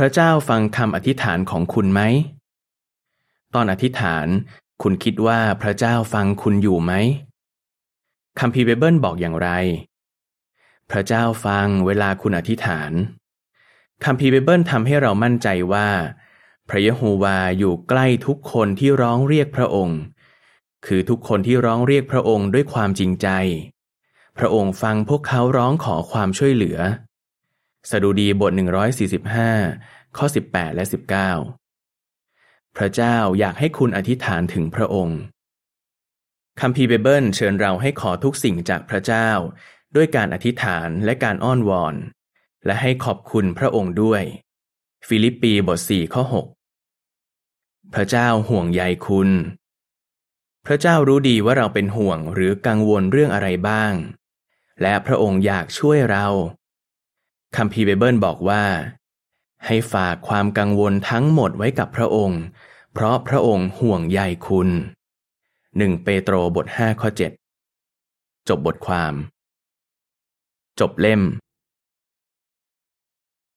พระเจ้าฟังคำอธิษฐานของคุณไหม ตอนอธิษฐาน คุณคิดว่าพระเจ้าฟังคุณอยู่ไหมคัมภีร์ไบเบิลบอกอย่างไร พระเจ้าฟังเวลาคุณอธิษฐานคัมภีร์ไบเบิลทำให้เรามั่นใจว่า พระยะโฮวาอยู่ใกล้ทุกคนที่ร้องเรียกพระองค์ คือทุกคนที่ร้องเรียกพระองค์ด้วยความจริงใจ พระองค์ฟังพวกเขาร้องขอความช่วยเหลือ สดุดีบท 145 ข้อ 18 และ 19 พระเจ้าอยากให้คุณอธิษฐานถึงพระองค์คัมภีร์ไบเบิลเชิญเราให้ขอทุกสิ่งจากพระเจ้า ด้วยการอธิษฐานและการอ้อนวอน และให้ขอบคุณพระองค์ด้วย ฟิลิปปีบท 4 ข้อ 6 พระเจ้าห่วงใยคุณ พระเจ้ารู้ดีว่าเราเป็นห่วงหรือกังวลเรื่องอะไรบ้าง และพระองค์อยากช่วยเรา คัมภีร์ไบเบิลบอกว่า ให้ฝากความกังวลทั้งหมดไว้กับพระองค์ เพราะพระองค์ห่วงใยคุณหนึ่งเปโตรบทห้าข้อเจ็ดจบบทความ จบเล่ม